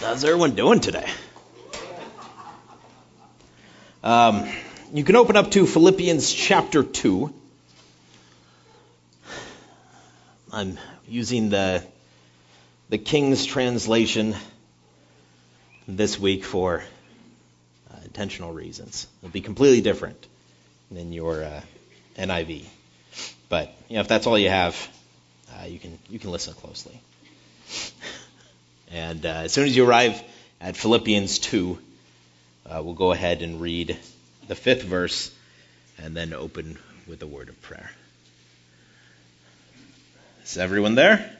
How's everyone doing today? Um, you can open up to Philippians chapter 2. I'm using the, the King's translation this week for uh, intentional reasons. It'll be completely different than your uh, NIV. But you know, if that's all you have, uh, you can you can listen closely. And uh, as soon as you arrive at Philippians 2, uh, we'll go ahead and read the fifth verse and then open with a word of prayer. Is everyone there?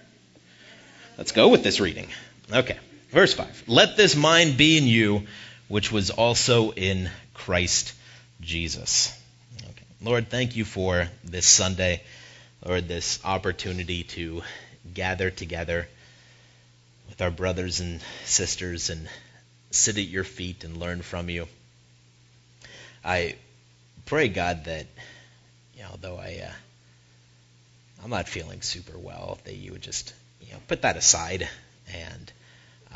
Let's go with this reading. Okay, verse 5. Let this mind be in you, which was also in Christ Jesus. Okay. Lord, thank you for this Sunday, Lord, this opportunity to gather together with our brothers and sisters and sit at your feet and learn from you. I pray, God, that, you know, though I, uh, I'm not feeling super well, that you would just, you know, put that aside and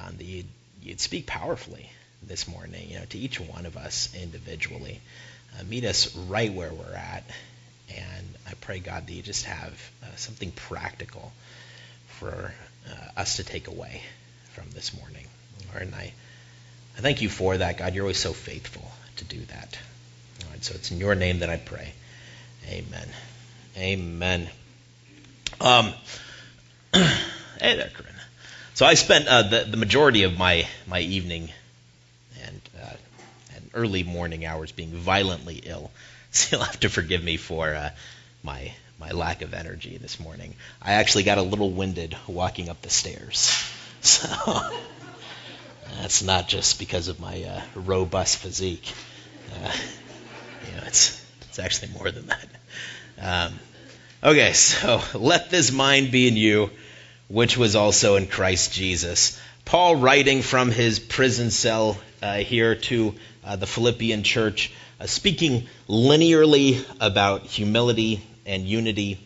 um, that you'd, you'd speak powerfully this morning, you know, to each one of us individually. Uh, meet us right where we're at. And I pray, God, that you just have uh, something practical for uh, us to take away from this morning. Lord, and I, I thank you for that, God. You're always so faithful to do that. All right, so it's in your name that I pray. Amen. Amen. Um, hey there, Corinne. So I spent uh, the, the majority of my, my evening and, uh, and early morning hours being violently ill. So you'll have to forgive me for uh, my my lack of energy this morning. I actually got a little winded walking up the stairs. So that's not just because of my uh, robust physique. Uh, you know, it's it's actually more than that. Um, okay, so let this mind be in you, which was also in Christ Jesus. Paul writing from his prison cell uh, here to uh, the Philippian church, uh, speaking linearly about humility and unity,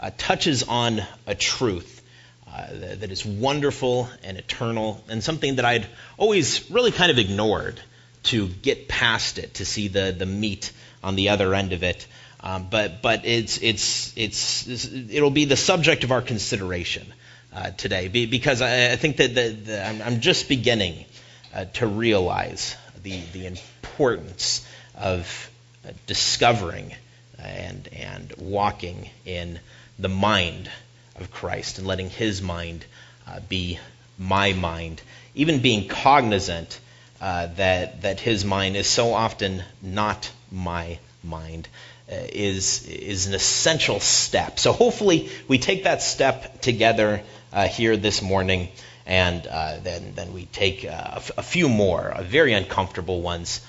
uh, touches on a truth uh, that, that is wonderful and eternal, and something that I'd always really kind of ignored to get past it, to see the, the meat on the other end of it. Um, but but it's, it's, it's, it'll be the subject of our consideration uh, today because I, I, think that the, the, I'm, I'm, just beginning uh, to realize the, the importance of uh, discovering and, and walking in the mind of Christ and letting His mind uh, be my mind, even being cognizant uh, that that His mind is so often not my mind. Uh, is is an essential step. So hopefully we take that step together uh, here this morning, and uh, then then we take uh, a, f- a few more, very uncomfortable ones,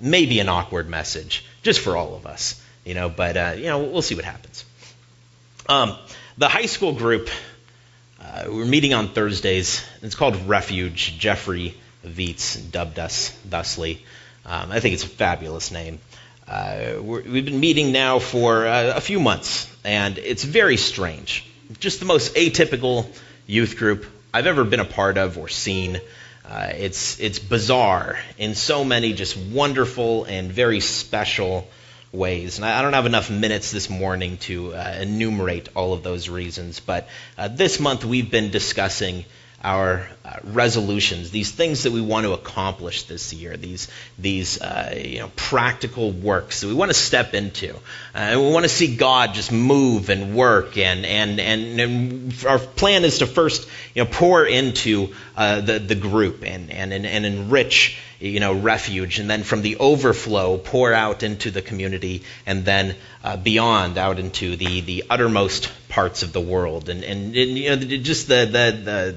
maybe an awkward message, just for all of us you know, but, uh, you know, we'll see what happens. Um, the high school group, uh, we're meeting on Thursdays. It's called Refuge. Jeffrey Viets dubbed us thusly. Um, I think it's a fabulous name. Uh, we've been meeting now for uh, a few months, and it's very strange. Just the most atypical youth group I've ever been a part of or seen. Uh, it's it's bizarre in so many just wonderful and very special ways. And I, don't have enough minutes this morning to uh, enumerate all of those reasons, but uh, this month we've been discussing our uh, resolutions, these things that we want to accomplish this year, these these uh, you know practical works that we want to step into, uh, and we want to see God just move and work, and and and, and our plan is to first you know pour into uh, the the group and and and enrich you know refuge, and then from the overflow pour out into the community, and then uh, beyond out into the the uttermost parts of the world, and and, and you know just the the the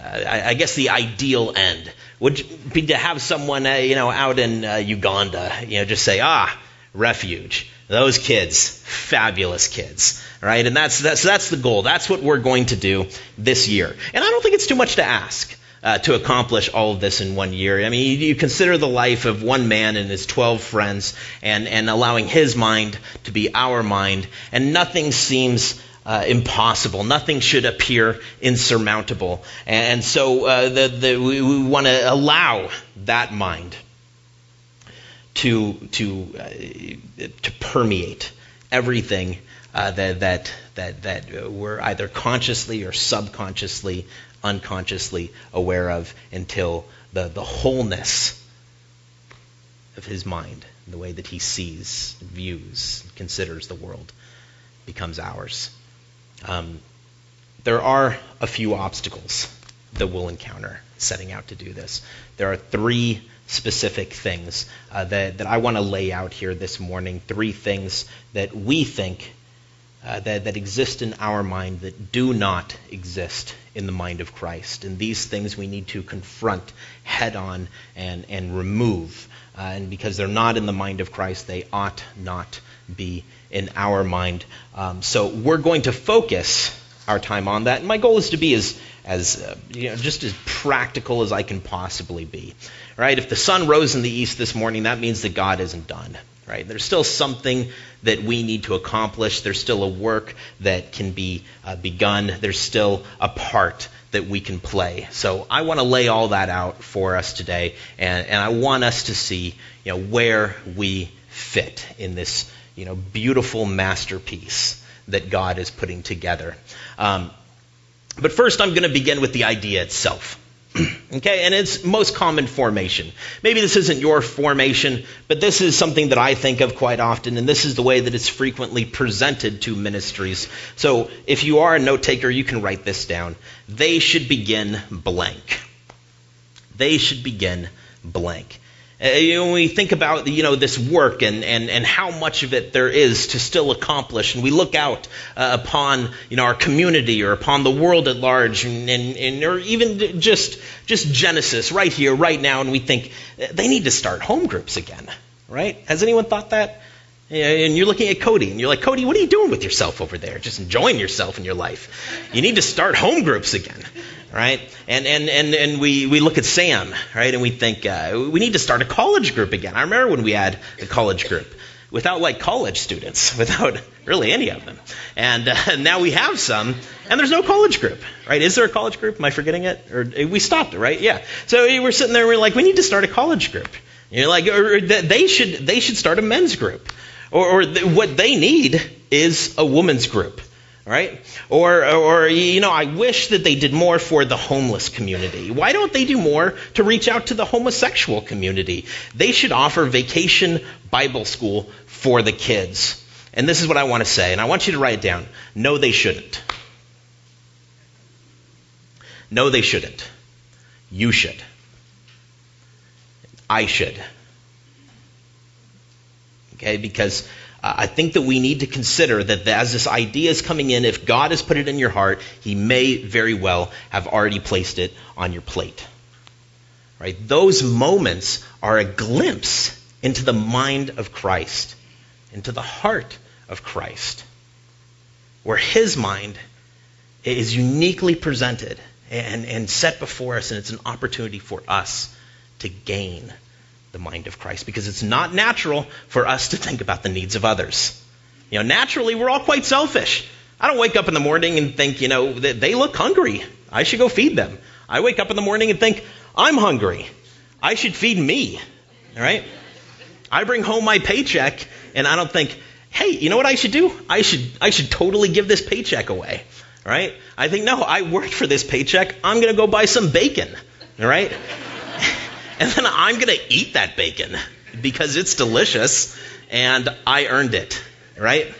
I, I, guess the ideal end would be to have someone, uh, you know, out in uh, Uganda, you know, just say, ah, refuge. Those kids, fabulous kids, right? And that's that's that's the goal. That's what we're going to do this year. And I don't think it's too much to ask. Uh, to accomplish all of this in one year. I mean, you, you, consider the life of one man and his 12 friends and, and allowing his mind to be our mind, and nothing seems uh, impossible. Nothing should appear insurmountable. And so uh, the, the, we, we want to allow that mind to, to, uh, to permeate everything uh, that, that, that, that we're either consciously or subconsciously, unconsciously aware of until the, the wholeness of his mind, the way that he sees, views, considers the world, becomes ours. Um, there are a few obstacles that we'll encounter setting out to do this. There are three specific things uh, that, that I want to lay out here this morning. Three things that we think uh, that, that exist in our mind that do not exist in the mind of Christ. And these things we need to confront head on and, and remove. Uh, and because they're not in the mind of Christ, they ought not be in our mind. Um, so we're going to focus our time on that. And my goal is to be as, as uh, you know, just as practical as I can possibly be. Right? If the sun rose in the east this morning, that means that God isn't done. Right? There's still something that we need to accomplish. There's still a work that can be uh, begun. There's still a part that we can play. So I want to lay all that out for us today, and, and I want us to see, you know, where we fit in this you know, beautiful masterpiece that God is putting together. Um, but first, I'm going to begin with the idea itself. okay, and its most common formation. Maybe this isn't your formation, but this is something that I think of quite often, and this is the way that it's frequently presented to ministries. So if you are a note taker, you can write this down. They should begin blank. They should begin blank. Uh, when we think about you know this work and, and, and how much of it there is to still accomplish, and we look out uh, upon you know our community or upon the world at large, and, and, and, or even just just Genesis right here, right now, and we think uh, they need to start home groups again, right? Has anyone thought that? And you're looking at Cody, and you're like, Cody, what are you doing with yourself over there? Just enjoying yourself in your life. You need to start home groups again right? And and and and we we look at Sam, right? And we think uh, we need to start a college group again. I remember when we had a college group without like college students, without really any of them. And uh, now we have some, and there's no college group, right? Is there a college group? Am I forgetting it? Or uh, we stopped it, right? Yeah. So we're sitting there, and we're like, we need to start a college group. You're like, or they should they should start a men's group, or, or th- what they need is a women's group right? Or, or, you know, I wish that they did more for the homeless community. Why don't they do more to reach out to the homosexual community? They should offer vacation Bible school for the kids. And this is what I want to say, and I want you to write it down. No, they shouldn't. No, they shouldn't. You should. I should. Okay, because uh, I think that we need to consider that as this idea is coming in, if God has put it in your heart, He may very well have already placed it on your plate. Right? Those moments are a glimpse into the mind of Christ, into the heart of Christ, where His mind is uniquely presented and, and set before us, and it's an opportunity for us to gain the mind of Christ because it's not natural for us to think about the needs of others. You know, naturally, we're all quite selfish. I don't wake up in the morning and think, you know, they look hungry. I should go feed them. I wake up in the morning and think, I'm hungry. I should feed me. All right? I bring home my paycheck and I don't think, hey, you know what I should do? I should I should totally give this paycheck away. Right? I think, no, I worked for this paycheck. I'm going to go buy some bacon. All right? And then I'm going to eat that bacon because it's delicious and I earned it, right?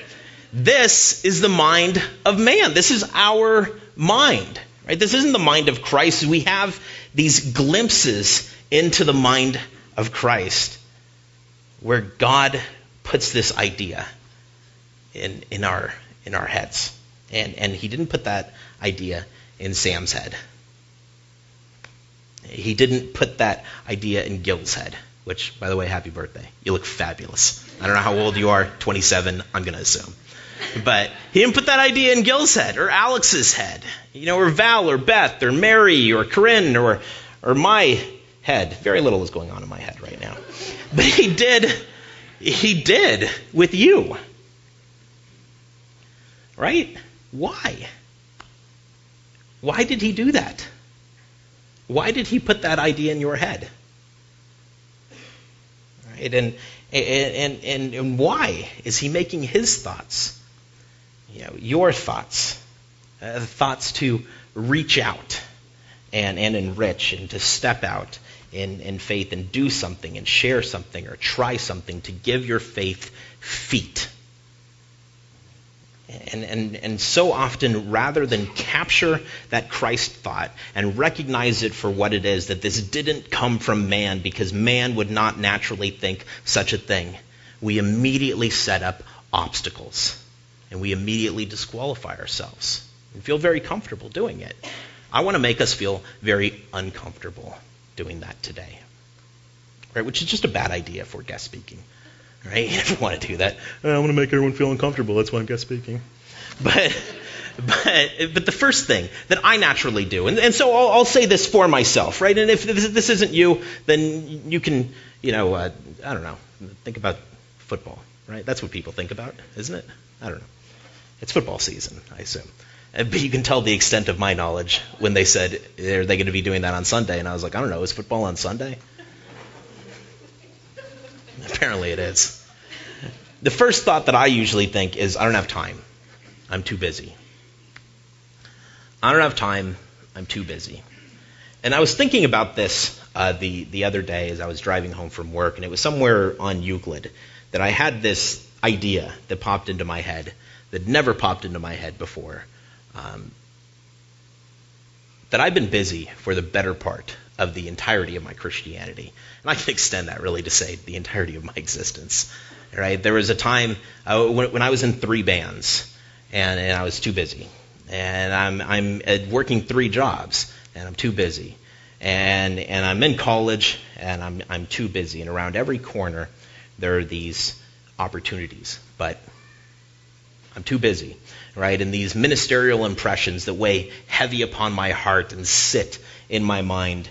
This is the mind of man. This is our mind, right? This isn't the mind of Christ. We have these glimpses into the mind of Christ where God puts this idea in, in, our, in our heads. And, and he didn't put that idea in Sam's head. He didn't put that idea in Gil's head, which, by the way, happy birthday. You look fabulous. I don't know how old you are, 27, I'm going to assume. But he didn't put that idea in Gil's head or Alex's head, you know, or Val or Beth or Mary or Corinne or, or my head. Very little is going on in my head right now. But he did, he did with you. Right? Why? Why did he do that? Why did he put that idea in your head? Right? And, and, and, and why is he making his thoughts, you know, your thoughts, uh, thoughts to reach out and, and enrich and to step out in, in faith and do something and share something or try something to give your faith feet? And, and, and so often, rather than capture that Christ thought and recognize it for what it is, that this didn't come from man because man would not naturally think such a thing, we immediately set up obstacles and we immediately disqualify ourselves and feel very comfortable doing it. I want to make us feel very uncomfortable doing that today, right? Which is just a bad idea for guest speaking right? You never want to do that. I want to make everyone feel uncomfortable. That's why I'm guest speaking. But, but, but the first thing that I naturally do, and, and so I'll, I'll say this for myself, right? And if this, this isn't you, then you can, you know, uh, I don't know, think about football, right? That's what people think about, isn't it? I don't know. It's football season, I assume. Uh, but you can tell the extent of my knowledge when they said, are they going to be doing that on Sunday? And I was like, I don't know, is football on Sunday? Apparently it is. The first thought that I usually think is, I don't have time. I'm too busy. I don't have time. I'm too busy. And I was thinking about this uh, the, the other day as I was driving home from work, and it was somewhere on Euclid that I had this idea that popped into my head that never popped into my head before. Um, that I've been busy for the better part of the entirety of my Christianity. And I can extend that really to say the entirety of my existence. Right? There was a time uh, when, when, I was in three bands, and, and I was too busy. And I'm, I'm uh, working three jobs, and I'm too busy. And, and I'm in college, and I'm, I'm too busy. And around every corner, there are these opportunities. But I'm too busy, right? And these ministerial impressions that weigh heavy upon my heart and sit in my mind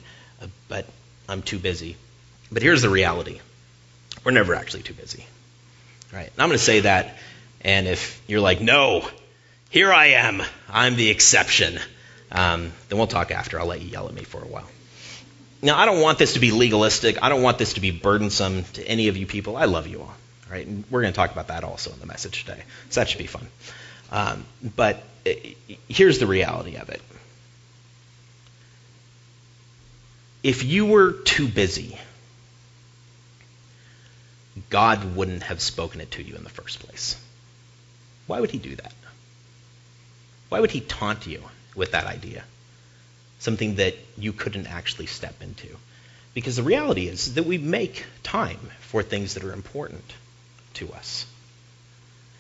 but I'm too busy. But here's the reality we're never actually too busy. Right? And I'm going to say that, and if you're like, no, here I am, I'm the exception, um, then we'll talk after. I'll let you yell at me for a while. Now, I don't want this to be legalistic. I don't want this to be burdensome to any of you people. I love you all. Right? And we're going to talk about that also in the message today. So that should be fun. Um, but it, uh, here's the reality of it if you were too busy, God wouldn't have spoken it to you in the first place. Why would he do that? Why would he taunt you with that idea? Something that you couldn't actually step into. Because the reality is that we make time for things that are important to us.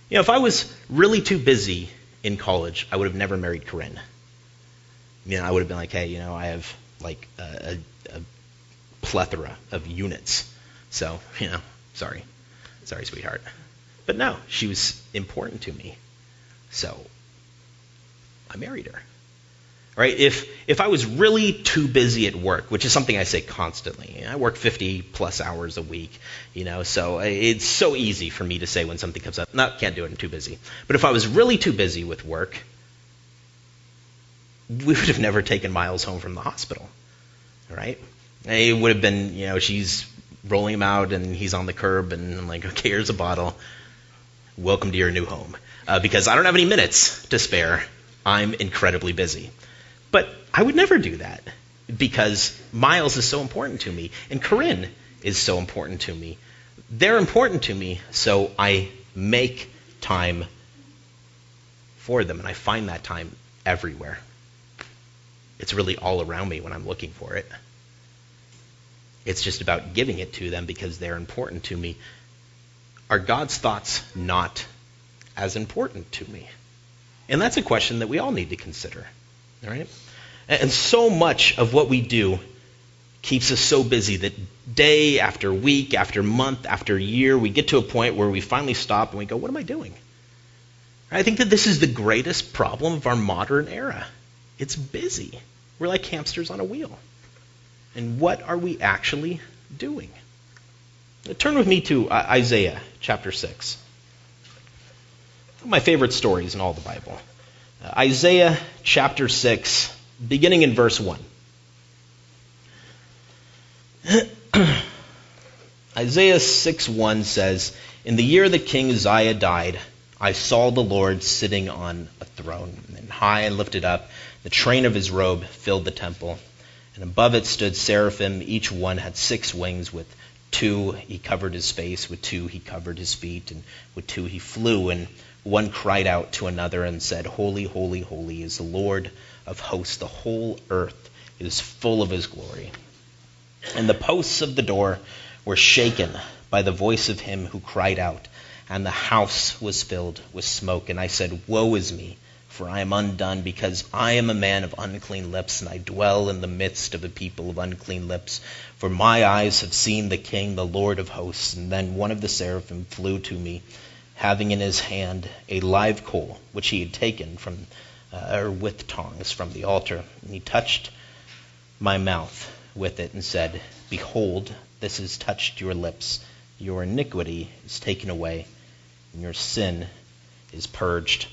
You know, if I was really too busy in college, I would have never married Corinne. You know, I would have been like, hey, you know, I have like a, a plethora of units. So, you know, sorry. Sorry, sweetheart. But no, she was important to me. So I married her. Right? If if I was really too busy at work, which is something I say constantly. I work 50 plus hours a week, you know, so it's so easy for me to say when something comes up, no, can't do it, I'm too busy. But if I was really too busy with work, we would have never taken Miles home from the hospital, right? It would have been, you know, she's rolling him out and he's on the curb and I'm like, okay, here's a bottle. Welcome to your new home. Uh, because I don't have any minutes to spare. I'm incredibly busy. But I would never do that because Miles is so important to me and Corinne is so important to me. They're important to me, so I make time for them and I find that time everywhere. It's really all around me when I'm looking for it. It's just about giving it to them because they're important to me. Are God's thoughts not as important to me? And that's a question that we all need to consider. All right? And so much of what we do keeps us so busy that day after week, after month, after year, we get to a point where we finally stop and we go, What am I doing? I think that this is the greatest problem of our modern era. It's busy. We're like hamsters on a wheel. And what are we actually doing? Turn with me to uh, Isaiah chapter 6. One of my favorite stories in all the Bible. Isaiah chapter 6, beginning in verse 1. Isaiah 6 1 says, In the year that King Uzziah died, I saw the Lord sitting on a throne, and high and lifted up. The train of his robe filled the temple. And above it stood seraphim. Each one had six wings. With two he covered his face, with two he covered his feet, and with two he flew. And one cried out to another and said, Holy, holy, holy is the Lord of hosts. The whole earth is full of his glory. And the posts of the door were shaken by the voice of him who cried out and the house was filled with smoke. And I said, Woe is me, for I am undone, because I am a man of unclean lips, and I dwell in the midst of a people of unclean lips. For my eyes have seen the King, the Lord of hosts. And then one of the seraphim flew to me, having in his hand a live coal, which he had taken from, uh, or with tongs from the altar. And he touched my mouth with it and said, Behold, this has touched your lips. Your iniquity is taken away and your sin is purged.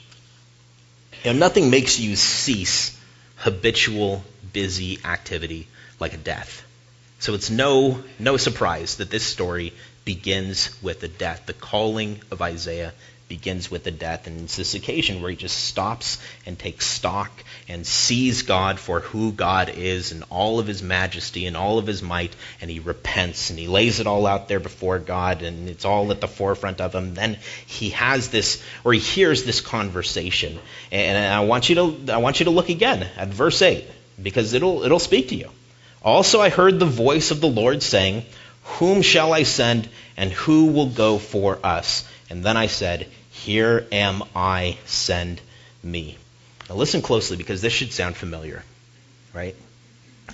You know, nothing makes you cease habitual, busy activity like a death. So it's no, no surprise that this story begins with a death. The calling of Isaiah begins with the death. And it's this occasion where he just stops and takes stock and sees God for who God is and all of his majesty and all of his might. And he repents and he lays it all out there before God and it's all at the forefront of him. Then he has this, or he hears this conversation. And I want you to, I want you to look again at verse 8 because it'll, it'll speak to you. Also, I heard the voice of the Lord saying, Whom shall I send, and who will go for us? And then I said, here am I, send me. Now listen closely because this should sound familiar, right?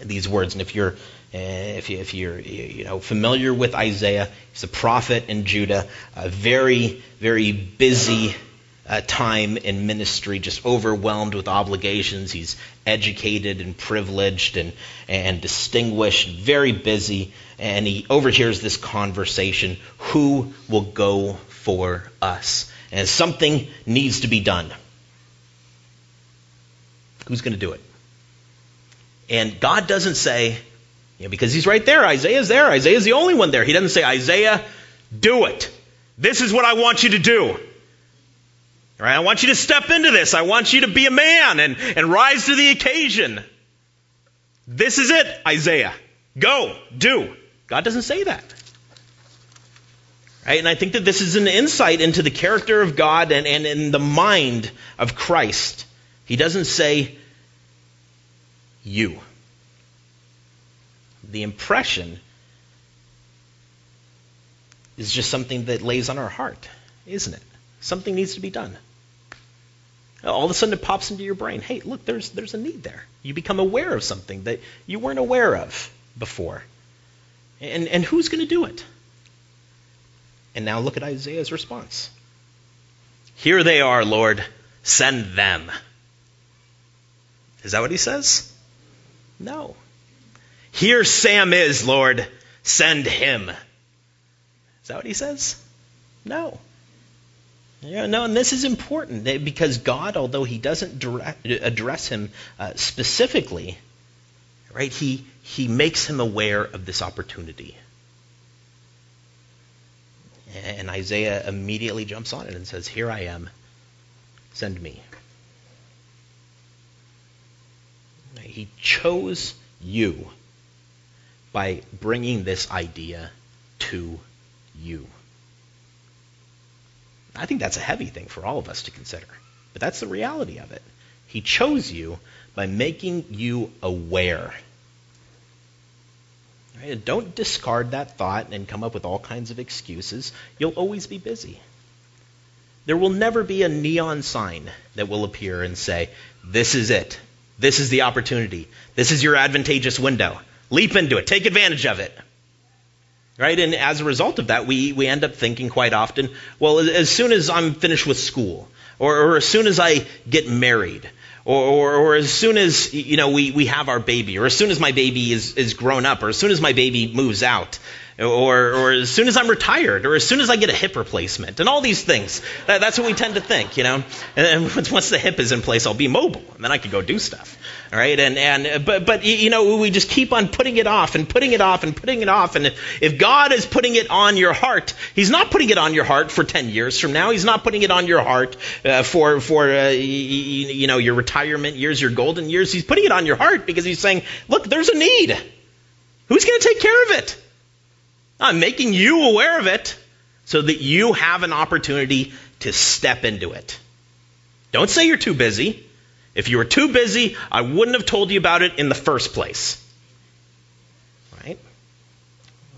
These words, and if you're if, you, if you're you know familiar with Isaiah, he's a prophet in Judah, a very very busy uh, time in ministry, just overwhelmed with obligations. He's educated and privileged and and distinguished, very busy, and he overhears this conversation: Who will go for us? And something needs to be done. Who's going to do it? And God doesn't say, you know, because he's right there. Isaiah's there. Isaiah's the only one there. He doesn't say, Isaiah, do it. This is what I want you to do. Right, I want you to step into this. I want you to be a man and, and rise to the occasion. This is it, Isaiah. Go, do. God doesn't say that. Right? And I think that this is an insight into the character of God and, and in the mind of Christ. He doesn't say, you. The impression is just something that lays on our heart, isn't it? Something needs to be done. All of a sudden it pops into your brain. Hey, look, there's, there's a need there. You become aware of something that you weren't aware of before. And, and who's going to do it? And now look at Isaiah's response. Here they are, Lord, send them. Is that what he says? No. Here Sam is, Lord, send him. Is that what he says? No. Yeah, no, and this is important because God, although He doesn't direct, address him uh, specifically, right? He He makes him aware of this opportunity. And Isaiah immediately jumps on it and says, Here I am, send me. He chose you by bringing this idea to you. I think that's a heavy thing for all of us to consider, but that's the reality of it. He chose you by making you aware Right? Don't discard that thought and come up with all kinds of excuses. You'll always be busy. There will never be a neon sign that will appear and say, This is it. This is the opportunity. This is your advantageous window. Leap into it. Take advantage of it. Right? And as a result of that, we, we end up thinking quite often, well, as soon as I'm finished with school, or, or as soon as I get married, or, or, or, as soon as you know we, we have our baby, or as soon as my baby is, is grown up, or as soon as my baby moves out, or, or as soon as I'm retired, or as soon as I get a hip replacement, and all these things. That, that's what we tend to think, you know. And, and once the hip is in place, I'll be mobile, and then I can go do stuff. All right, and and but but you know we just keep on putting it off and putting it off and putting it off. And if, if God is putting it on your heart, He's not putting it on your heart for ten years from now. He's not putting it on your heart uh, for for uh, you know your retirement years, your golden years. He's putting it on your heart because He's saying, look, there's a need. Who's going to take care of it? I'm making you aware of it so that you have an opportunity to step into it. Don't say you're too busy. If you were too busy, I wouldn't have told you about it in the first place. Right?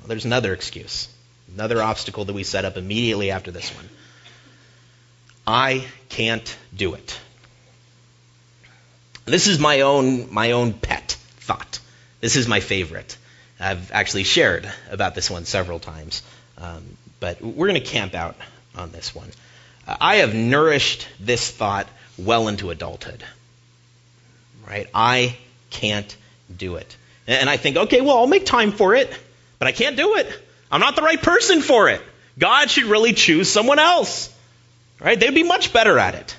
Well, there's another excuse, another obstacle that we set up immediately after this one. I can't do it. This is my own my own pet thought. This is my favorite. I've actually shared about this one several times, um, but we're going to camp out on this one. Uh, I have nourished this thought well into adulthood. Right? I can't do it. And I think, okay, well, I'll make time for it, but I can't do it. I'm not the right person for it. God should really choose someone else. Right? They'd be much better at it.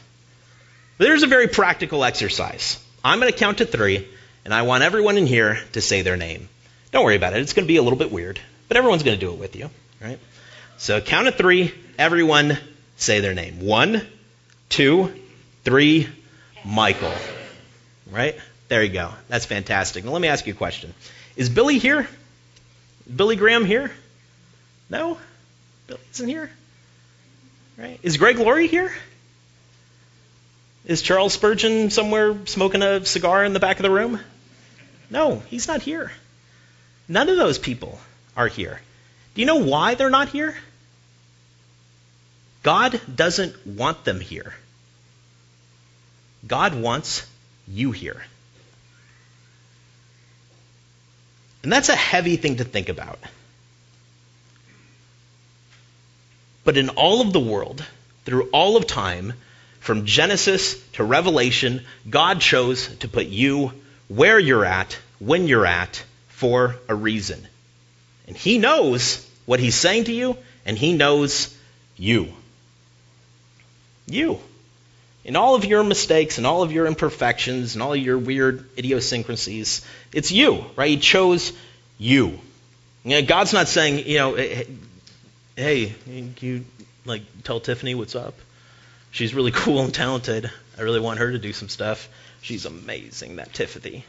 There's a very practical exercise. I'm going to count to three, and I want everyone in here to say their name. Don't worry about it. It's going to be a little bit weird, but everyone's going to do it with you, right? So count of three. Everyone say their name. One, two, three. Michael. Right? There you go. That's fantastic. Now let me ask you a question. Is Billy here? Billy Graham here? No? Billy isn't here? Right? Is Greg Laurie here? Is Charles Spurgeon somewhere smoking a cigar in the back of the room? No, he's not here. None of those people are here. Do you know why they're not here? God doesn't want them here. God wants you here. And that's a heavy thing to think about. But in all of the world, through all of time, from Genesis to Revelation, God chose to put you where you're at, when you're at, for a reason. And He knows what He's saying to you, and He knows you. You. In all of your mistakes and all of your imperfections and all your weird idiosyncrasies, it's you, right? He chose you. you know, God's not saying, you know, hey, you like tell Tiffany what's up? She's really cool and talented. I really want her to do some stuff. She's amazing, that Tiffany.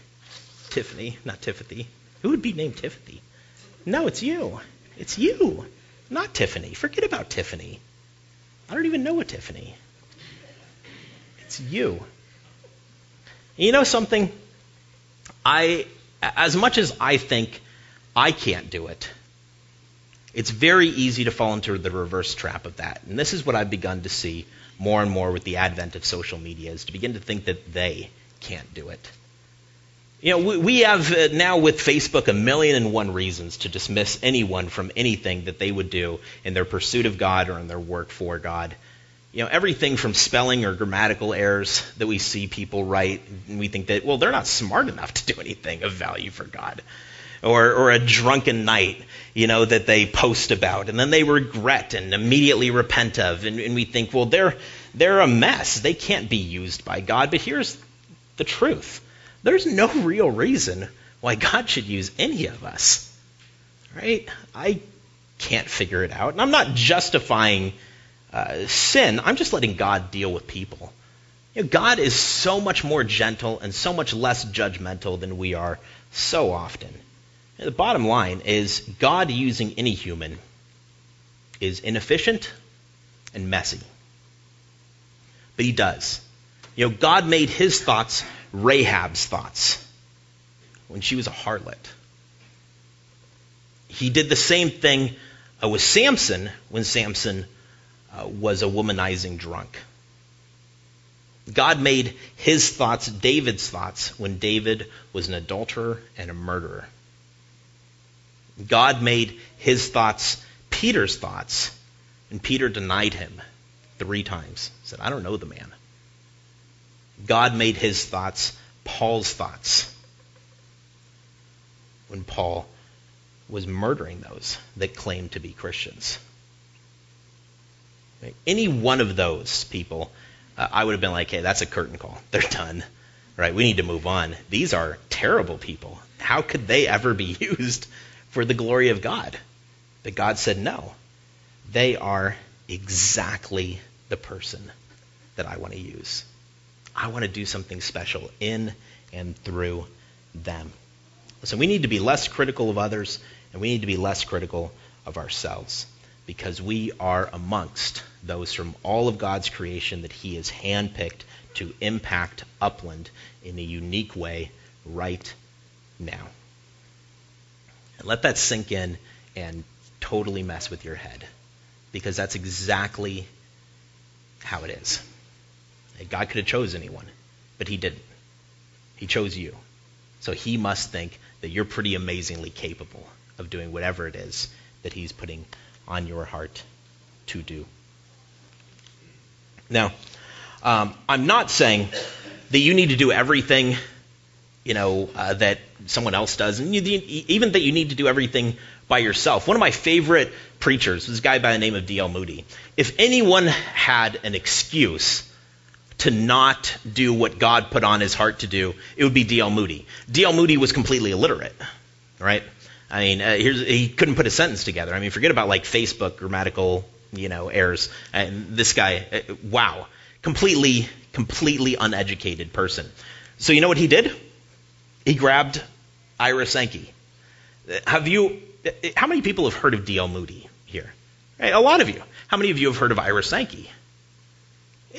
Tiffany, not Tiffany. Who would be named Tiffany? No, it's you. It's you, not Tiffany. Forget about Tiffany. I don't even know a Tiffany. It's you. You know something? I, as much as I think I can't do it, it's very easy to fall into the reverse trap of that. And this is what I've begun to see more and more with the advent of social media is to begin to think that they can't do it. You know, we, we have uh, now with Facebook a million and one reasons to dismiss anyone from anything that they would do in their pursuit of God or in their work for God. You know, everything from spelling or grammatical errors that we see people write, and we think that, well, they're not smart enough to do anything of value for God. Or, or a drunken night, you know, that they post about, and then they regret and immediately repent of, and, and we think, well, they're, they're a mess. They can't be used by God. But here's the truth there's no real reason why God should use any of us. Right? I can't figure it out. And I'm not justifying uh, sin, I'm just letting God deal with people. You know, God is so much more gentle and so much less judgmental than we are so often. And the bottom line is God using any human is inefficient and messy. But he does. You know, God made his thoughts Rahab's thoughts when she was a harlot. He did the same thing uh, with Samson when Samson uh, was a womanizing drunk. God made his thoughts David's thoughts when David was an adulterer and a murderer. God made his thoughts Peter's thoughts, and Peter denied him three times. He said, I don't know the man. God made his thoughts Paul's thoughts when Paul was murdering those that claimed to be Christians. Any one of those people, uh, I would have been like, hey, that's a curtain call. They're done. Right? We need to move on. These are terrible people. How could they ever be used for the glory of God? But God said, no. They are exactly the person that I want to use. I want to do something special in and through them. Listen, we need to be less critical of others and we need to be less critical of ourselves because we are amongst those from all of God's creation that He has handpicked to impact Upland in a unique way right now. And let that sink in and totally mess with your head because that's exactly how it is. God could have chose anyone, but He didn't. He chose you. So He must think that you're pretty amazingly capable of doing whatever it is that He's putting on your heart to do. Now, um, I'm not saying that you need to do everything, you know, uh, that someone else does, and you, even that you need to do everything by yourself. One of my favorite preachers was a guy by the name of D.L. Moody. If anyone had an excuse to not do what God put on his heart to do, it would be D.L. Moody. D.L. Moody was completely illiterate, right? I mean, uh, he couldn't put a sentence together. I mean, forget about like Facebook grammatical, you know, errors. And this guy, uh, wow, completely, completely uneducated person. So you know what he did? He grabbed Ira Sankey. Have you? How many people have heard of D.L. Moody here? A lot of you. How many of you have heard of Ira Sankey?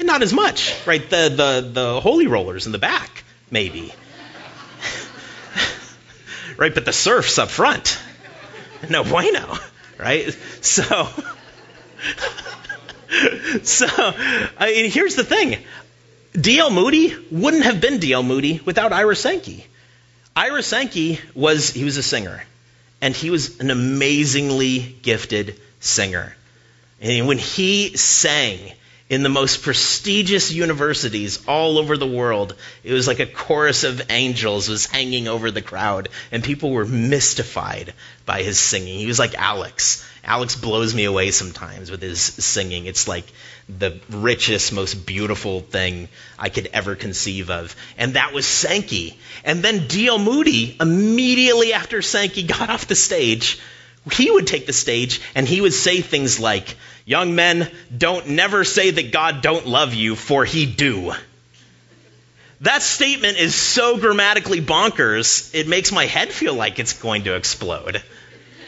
Not as much, right? The the the holy rollers in the back, maybe right? But the surf's up front. No bueno, right? So, so I mean, here's the thing. D.L. Moody wouldn't have been D.L. Moody without Ira Sankey. Ira Sankey was he was a singer, and he was an amazingly gifted singer. And when he sang, in the most prestigious universities all over the world. It was like a chorus of angels was hanging over the crowd, and people were mystified by his singing. He was like Alex. Alex blows me away sometimes with his singing. It's like the richest, most beautiful thing I could ever conceive of. And that was Sankey. And then D.L. Moody, immediately after Sankey got off the stage, he would take the stage and he would say things like, Young men, don't never say that God don't love you, for he do. That statement is so grammatically bonkers, it makes my head feel like it's going to explode.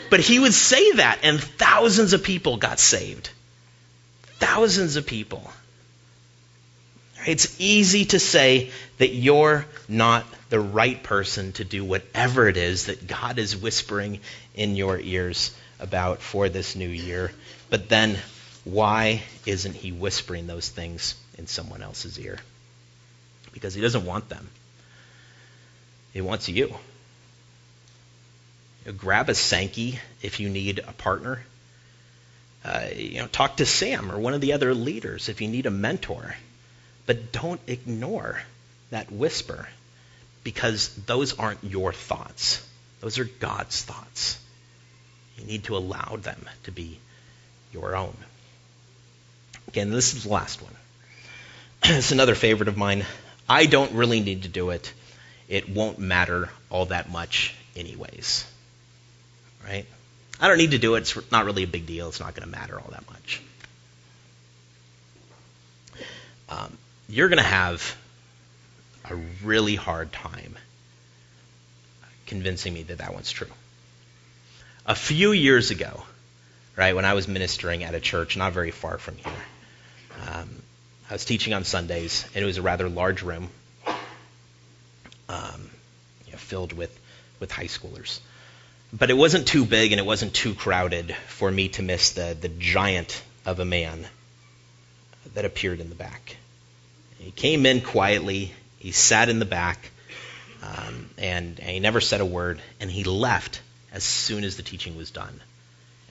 But he would say that, and thousands of people got saved. Thousands of people. It's easy to say that you're not the right person to do whatever it is that God is whispering in your ears about for this new year. But then, why isn't He whispering those things in someone else's ear? Because He doesn't want them, He wants you. you know, grab a Sankey if you need a partner. Uh, you know, talk to Sam or one of the other leaders if you need a mentor. But don't ignore that whisper because those aren't your thoughts. Those are God's thoughts. You need to allow them to be your own. Again, this is the last one. it's another favorite of mine. I don't really need to do it. It won't matter all that much, anyways. Right? I don't need to do it. It's not really a big deal. It's not going to matter all that much. Um, you're going to have a really hard time convincing me that that one's true. A few years ago, right, when I was ministering at a church not very far from here, um, I was teaching on Sundays, and it was a rather large room um, you know, filled with, with high schoolers. But it wasn't too big and it wasn't too crowded for me to miss the, the giant of a man that appeared in the back. He came in quietly, he sat in the back, um, and, and he never said a word, and he left as soon as the teaching was done.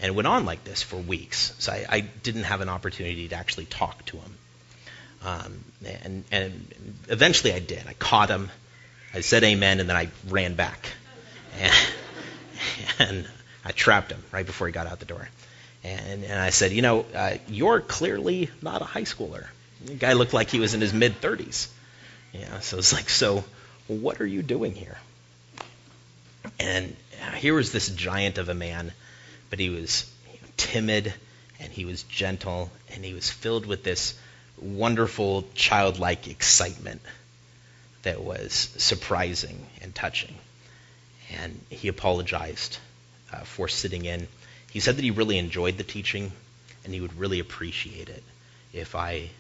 And it went on like this for weeks. So I, I didn't have an opportunity to actually talk to him. Um, and, and eventually I did. I caught him. I said amen, and then I ran back. And, and I trapped him right before he got out the door. And, and I said, You know, uh, you're clearly not a high schooler. The guy looked like he was in his mid 30s. Yeah, so it's like, So what are you doing here? And here was this giant of a man, but he was timid and he was gentle and he was filled with this wonderful childlike excitement that was surprising and touching. And he apologized uh, for sitting in. He said that he really enjoyed the teaching and he would really appreciate it if I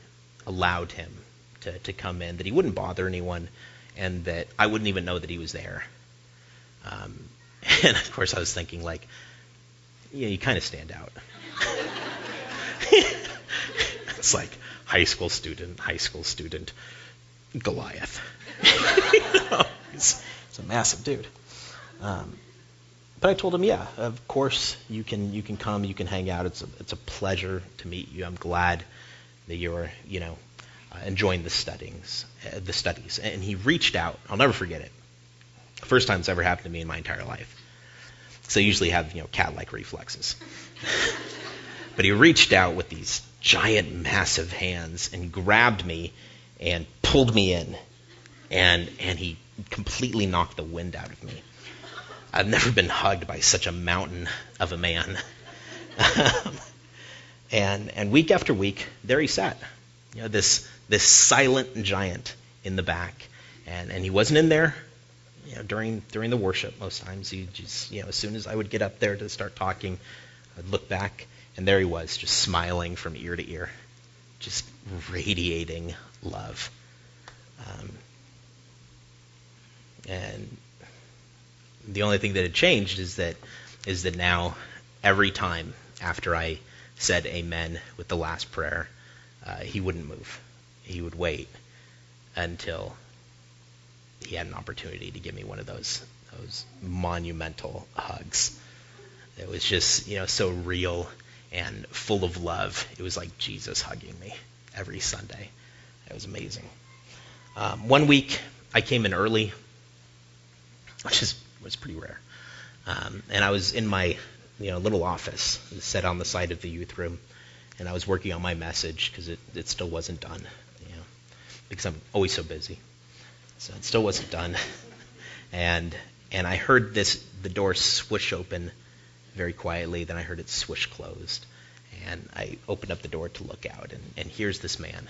allowed him to, to come in, that he wouldn't bother anyone, and that I wouldn't even know that he was there. Um, and of course, I was thinking, like, yeah, you kind of stand out. it's like high school student, high school student, Goliath. he's, he's, a massive dude. Um, but I told him, yeah, of course you can you can come, you can hang out. It's a it's a pleasure to meet you. I'm glad that you're you know uh, enjoying the studies uh, the studies. And he reached out. I'll never forget it. First time it's ever happened to me in my entire life. So I usually have you know cat-like reflexes. but he reached out with these giant, massive hands and grabbed me and pulled me in, and and he completely knocked the wind out of me. I've never been hugged by such a mountain of a man. and and week after week, there he sat. You know, this this silent giant in the back. And and he wasn't in there, you know, during during the worship most times. He just you know, as soon as I would get up there to start talking, I'd look back and there he was, just smiling from ear to ear, just radiating love. Um, and the only thing that had changed is that is that now every time after I said amen with the last prayer, uh, he wouldn't move. He would wait until he had an opportunity to give me one of those those monumental hugs. It was just you know so real and full of love. It was like Jesus hugging me every Sunday. It was amazing. Um, one week I came in early, which is was pretty rare. Um, and I was in my you know a little office, set on the side of the youth room, and I was working on my message because it, it still wasn't done, you know, because I'm always so busy. So it still wasn't done, and and I heard this the door swish open very quietly. Then I heard it swish closed, and I opened up the door to look out, and, and here's this man,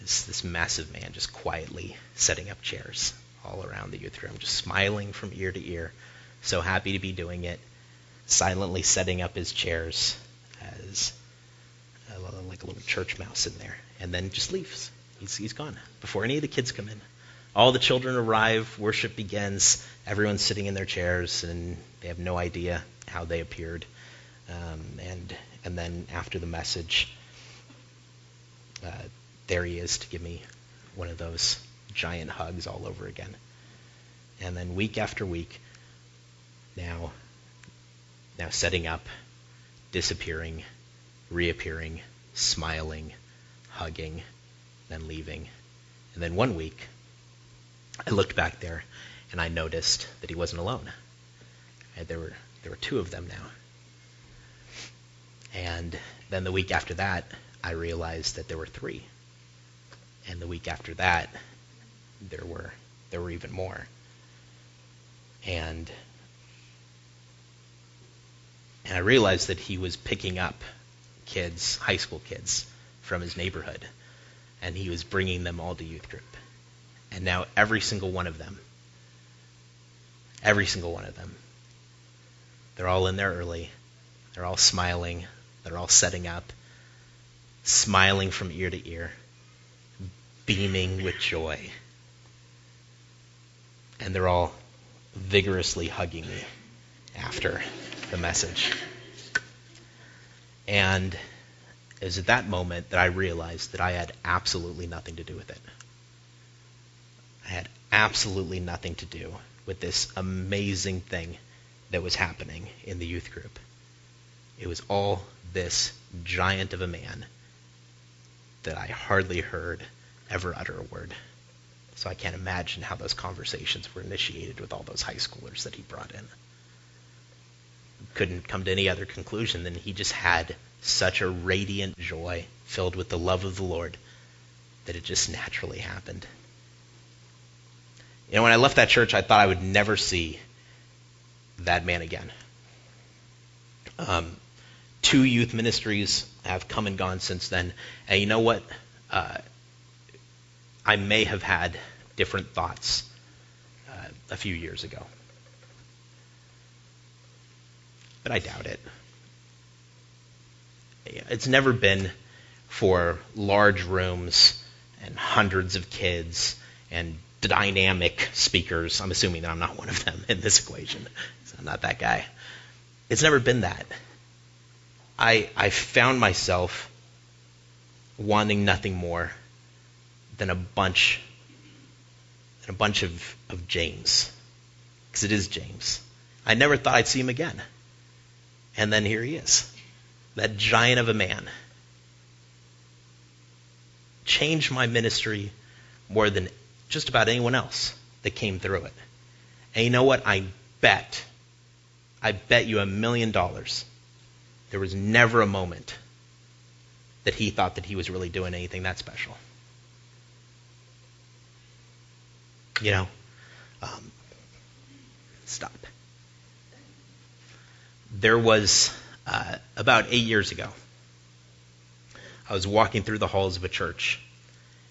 this this massive man, just quietly setting up chairs all around the youth room, just smiling from ear to ear, so happy to be doing it, silently setting up his chairs as a, like a little church mouse in there, and then just leaves. He's, he's gone before any of the kids come in. All the children arrive, worship begins, everyone's sitting in their chairs, and they have no idea how they appeared. Um, and and then after the message, uh, there he is to give me one of those giant hugs all over again. And then week after week, now, now setting up, disappearing, reappearing, smiling, hugging, then leaving. And then one week, I looked back there and I noticed that he wasn't alone. There were there were two of them now. And then the week after that, I realized that there were three. And the week after that, there were there were even more. And and I realized that he was picking up kids, high school kids from his neighborhood, and he was bringing them all to youth group. And now every single one of them, every single one of them, they're all in there early. They're all smiling. They're all setting up, smiling from ear to ear, beaming with joy and they're all vigorously hugging me after the message. And it was at that moment that I realized that I had absolutely nothing to do with it. I had absolutely nothing to do with this amazing thing that was happening in the youth group. It was all this giant of a man that I hardly heard ever utter a word. So I can't imagine how those conversations were initiated with all those high schoolers that he brought in. Couldn't come to any other conclusion than he just had such a radiant joy filled with the love of the Lord that it just naturally happened. You know, when I left that church, I thought I would never see that man again. Um, two youth ministries have come and gone since then. And you know what? Uh, I may have had different thoughts uh, a few years ago. But I doubt it. It's never been for large rooms and hundreds of kids and dynamic speakers. I'm assuming that I'm not one of them in this equation. So I'm not that guy. It's never been that. I I found myself wanting nothing more than a bunch than a bunch of, of James. Because it is James. I never thought I'd see him again. And then here he is. That giant of a man. Changed my ministry more than just about anyone else that came through it. And you know what? I bet, I bet you a million dollars there was never a moment that he thought that he was really doing anything that special. You know, um, stop. There was uh, about eight years ago. I was walking through the halls of a church,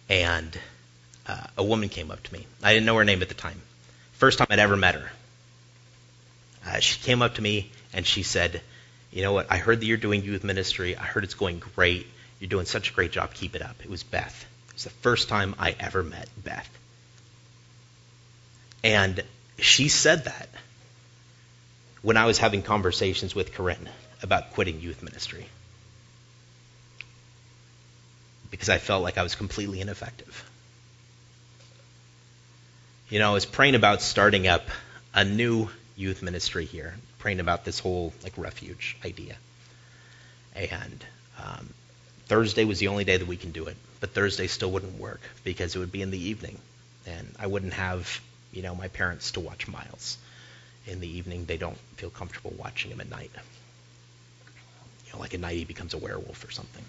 and uh, a woman came up to me. I didn't know her name at the time. First time I'd ever met her. Uh, she came up to me and she said, you know what? I heard that you're doing youth ministry. I heard it's going great. You're doing such a great job. Keep it up. It was Beth. It was the first time I ever met Beth. And she said that when I was having conversations with Corinne about quitting youth ministry. Because I felt like I was completely ineffective. You know, I was praying about starting up a new youth ministry here praying about this whole like refuge idea. And um, Thursday was the only day that we can do it, but Thursday still wouldn't work because it would be in the evening, and I wouldn't have you know my parents to watch Miles. In the evening, they don't feel comfortable watching him at night. You know, like at night he becomes a werewolf or something.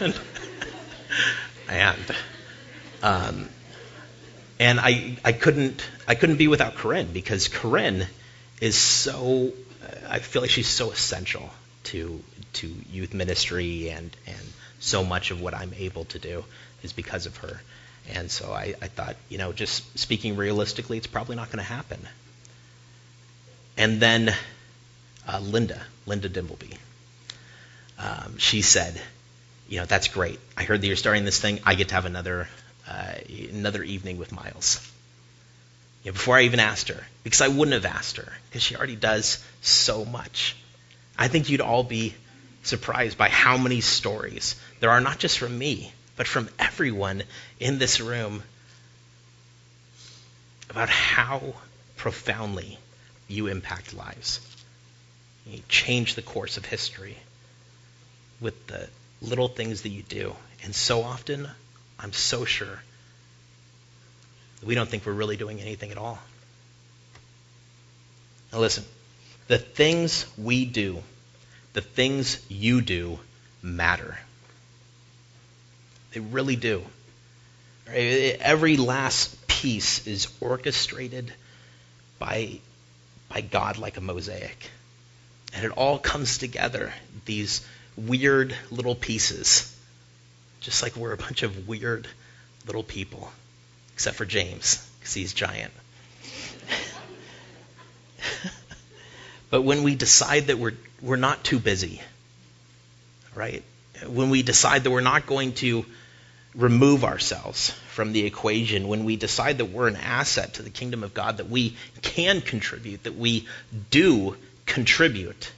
and and um, and I, I couldn't I couldn't be without Corinne because Corinne is so I feel like she's so essential to to youth ministry and and so much of what I'm able to do is because of her. And so I, I thought, you know, just speaking realistically, it's probably not going to happen. And then uh, Linda, Linda Dimbleby, um, she said, you know, that's great. I heard that you're starting this thing. I get to have another uh, another evening with Miles. You know, before I even asked her, because I wouldn't have asked her, because she already does so much. I think you'd all be surprised by how many stories there are, not just from me, but from everyone in this room, about how profoundly you impact lives. You change the course of history with the little things that you do. And so often, I'm so sure we don't think we're really doing anything at all. Now, listen the things we do, the things you do, matter. They really do. Every last piece is orchestrated by, by God like a mosaic. And it all comes together, these weird little pieces just like we're a bunch of weird little people, except for James, because he's giant. but when we decide that we're, we're not too busy, right? When we decide that we're not going to remove ourselves from the equation, when we decide that we're an asset to the kingdom of God, that we can contribute, that we do contribute,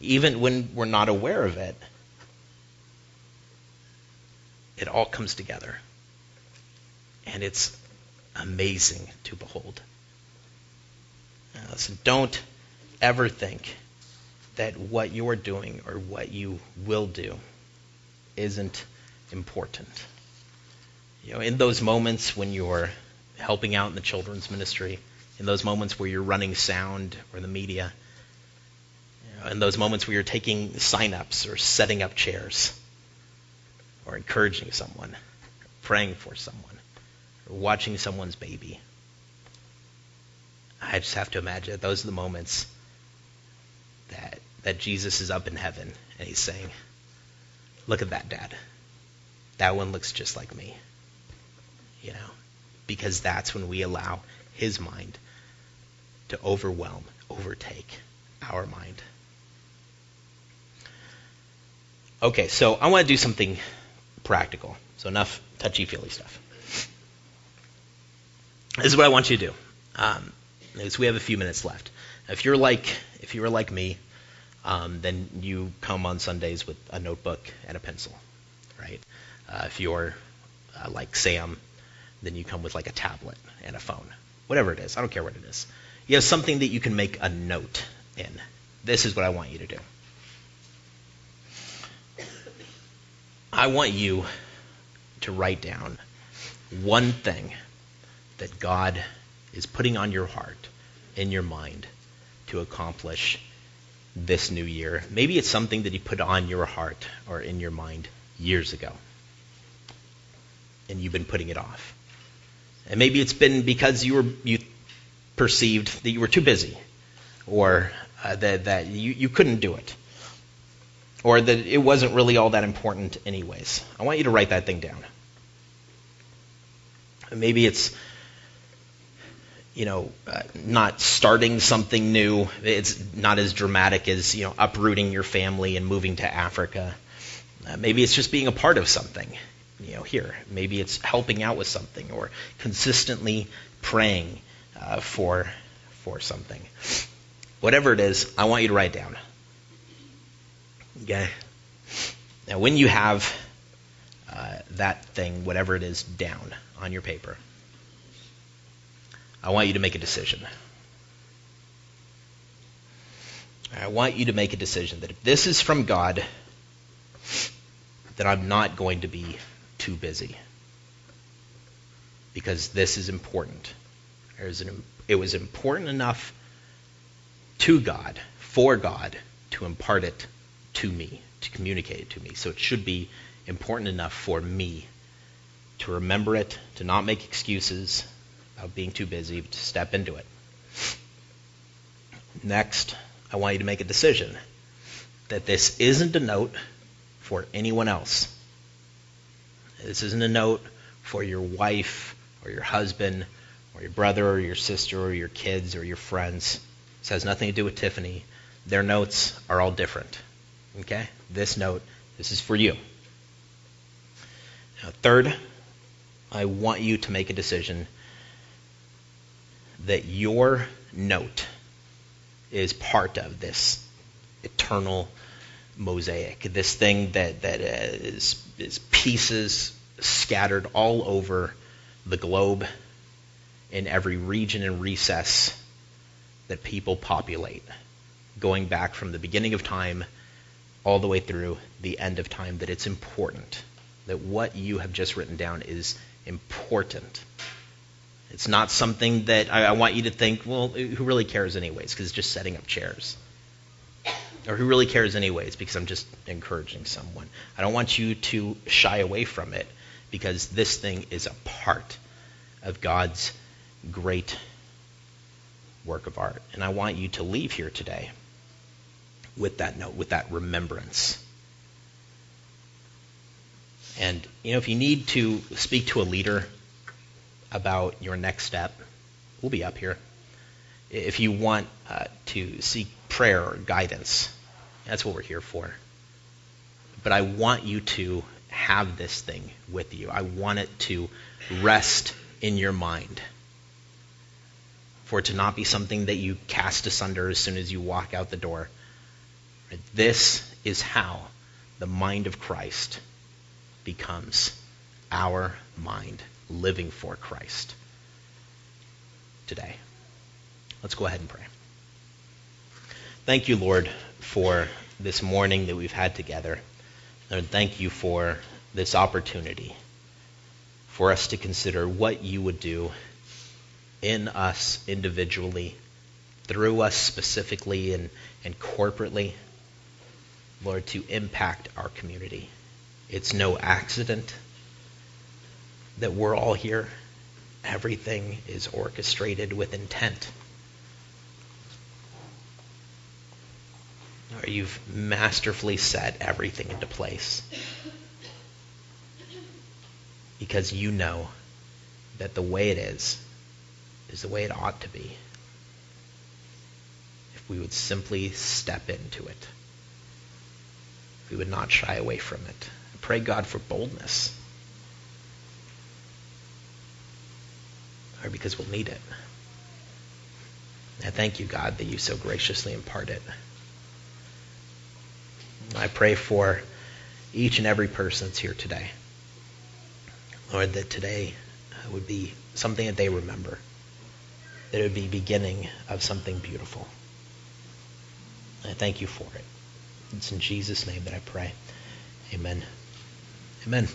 even when we're not aware of it, it all comes together. And it's amazing to behold. Listen, don't ever think that what you're doing or what you will do isn't important. You know, in those moments when you're helping out in the children's ministry, in those moments where you're running sound or the media, you know, in those moments where you're taking sign-ups or setting up chairs or encouraging someone, or praying for someone, or watching someone's baby. I just have to imagine that those are the moments that that Jesus is up in heaven and he's saying, "Look at that, Dad. That one looks just like me." You know, because that's when we allow his mind to overwhelm, overtake our mind. Okay, so I want to do something practical. So enough touchy-feely stuff. This is what I want you to do. Um, we have a few minutes left. If you're like if you were like me, um, then you come on Sundays with a notebook and a pencil, right? Uh, if you're uh, like Sam, then you come with like a tablet and a phone, whatever it is. I don't care what it is. You have something that you can make a note in. This is what I want you to do. I want you to write down one thing that God is putting on your heart, in your mind, to accomplish this new year. Maybe it's something that He put on your heart or in your mind years ago, and you've been putting it off. And maybe it's been because you were you perceived that you were too busy, or uh, that that you, you couldn't do it, or that it wasn't really all that important anyways. I want you to write that thing down. Maybe it's you know, uh, not starting something new. It's not as dramatic as, you know, uprooting your family and moving to Africa. Uh, maybe it's just being a part of something, you know, here. Maybe it's helping out with something or consistently praying uh, for for something. Whatever it is, I want you to write down. Okay. Now, when you have uh, that thing, whatever it is, down on your paper, I want you to make a decision. I want you to make a decision that if this is from God, that I'm not going to be too busy. Because this is important. it was important enough to God, for God, to impart it to me, to communicate it to me. So it should be important enough for me to remember it, to not make excuses, about being too busy to step into it. Next, I want you to make a decision that this isn't a note for anyone else. This isn't a note for your wife or your husband or your brother or your sister or your kids or your friends. This has nothing to do with Tiffany. Their notes are all different. Okay? This note, this is for you. Now, third, I want you to make a decision that your note is part of this eternal mosaic, this thing that, that is, is pieces scattered all over the globe in every region and recess that people populate, going back from the beginning of time all the way through the end of time, that it's important, that what you have just written down is important it's not something that I, I want you to think, well, who really cares anyways? Because it's just setting up chairs. Or who really cares anyways? Because I'm just encouraging someone. I don't want you to shy away from it because this thing is a part of God's great work of art. And I want you to leave here today with that note, with that remembrance. And, you know, if you need to speak to a leader, about your next step, we'll be up here. If you want uh, to seek prayer or guidance, that's what we're here for. But I want you to have this thing with you. I want it to rest in your mind. For it to not be something that you cast asunder as soon as you walk out the door. This is how the mind of Christ becomes our mind living for Christ today. Let's go ahead and pray. Thank you, Lord, for this morning that we've had together. And thank you for this opportunity for us to consider what you would do in us individually, through us specifically and, and corporately, Lord, to impact our community. It's no accident that we're all here. Everything is orchestrated with intent. Or you've masterfully set everything into place. Because you know that the way it is is the way it ought to be. If we would simply step into it, we would not shy away from it. I pray God for boldness. Or because we'll need it. I thank you, God, that you so graciously impart it. I pray for each and every person that's here today. Lord, that today would be something that they remember, that it would be beginning of something beautiful. I thank you for it. It's in Jesus' name that I pray. Amen. Amen.